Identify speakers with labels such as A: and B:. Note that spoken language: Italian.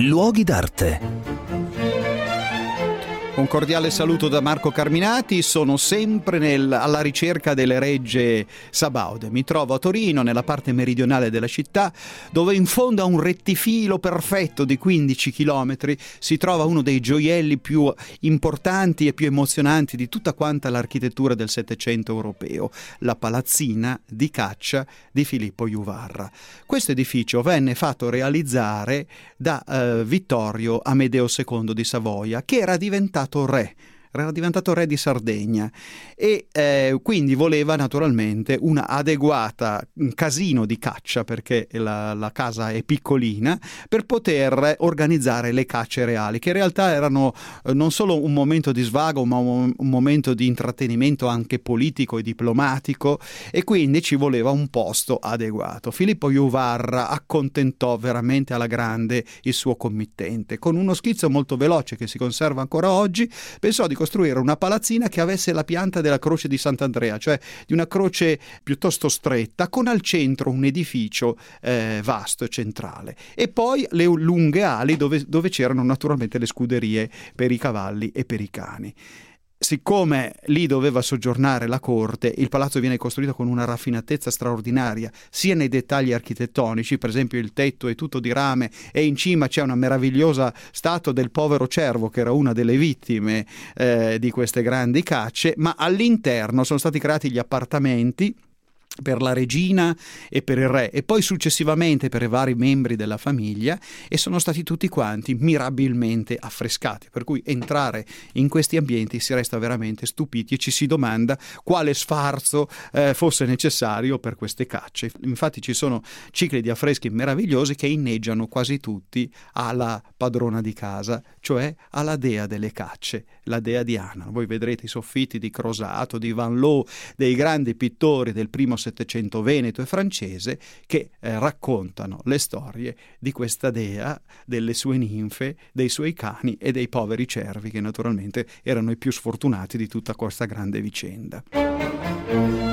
A: Luoghi d'arte.
B: Un cordiale saluto da Marco Carminati, sono sempre nel, alla ricerca delle regge sabaude. Mi trovo a Torino, nella parte meridionale della città, dove in fondo a un rettifilo perfetto di 15 km si trova uno dei gioielli più importanti e più emozionanti di tutta quanta l'architettura del Settecento europeo, la palazzina di caccia di Filippo Juvarra. Questo edificio venne fatto realizzare da eh, Vittorio Amedeo II di Savoia, che era diventato diventato re era diventato re di Sardegna e eh, quindi voleva naturalmente una adeguata un casino di caccia perché la, la, casa è piccolina per poter organizzare le cacce reali che in realtà erano eh, non solo un momento di svago ma un, un, momento di intrattenimento anche politico e diplomatico e quindi ci voleva un posto adeguato. Filippo Juvarra accontentò veramente alla grande il suo committente con uno schizzo molto veloce che si conserva ancora oggi pensò di costruire una palazzina che avesse la pianta della croce di Sant'Andrea, cioè di una croce piuttosto stretta, con al centro un edificio eh, vasto e centrale. E poi le lunghe ali dove, dove c'erano naturalmente le scuderie per i cavalli e per i cani siccome lì doveva soggiornare la corte, il palazzo viene costruito con una raffinatezza straordinaria, sia nei dettagli architettonici, per esempio il tetto è tutto di rame e in cima c'è una meravigliosa statua del povero cervo che era una delle vittime eh, di queste grandi cacce, ma all'interno sono stati creati gli appartamenti per la regina e per il re e poi successivamente per i vari membri della famiglia e sono stati tutti quanti mirabilmente affrescati. Per cui entrare in questi ambienti si resta veramente stupiti e ci si domanda quale sfarzo eh, fosse necessario per queste cacce. Infatti ci sono cicli di affreschi meravigliosi che inneggiano quasi tutti alla padrona di casa cioè alla dea delle cacce la dea Diana voi vedrete i soffitti di Crosato di Van Loo dei grandi pittori del primo Settecento veneto e francese che eh, raccontano le storie di questa dea, delle sue ninfe, dei suoi cani e dei poveri cervi che naturalmente erano i più sfortunati di tutta questa grande vicenda.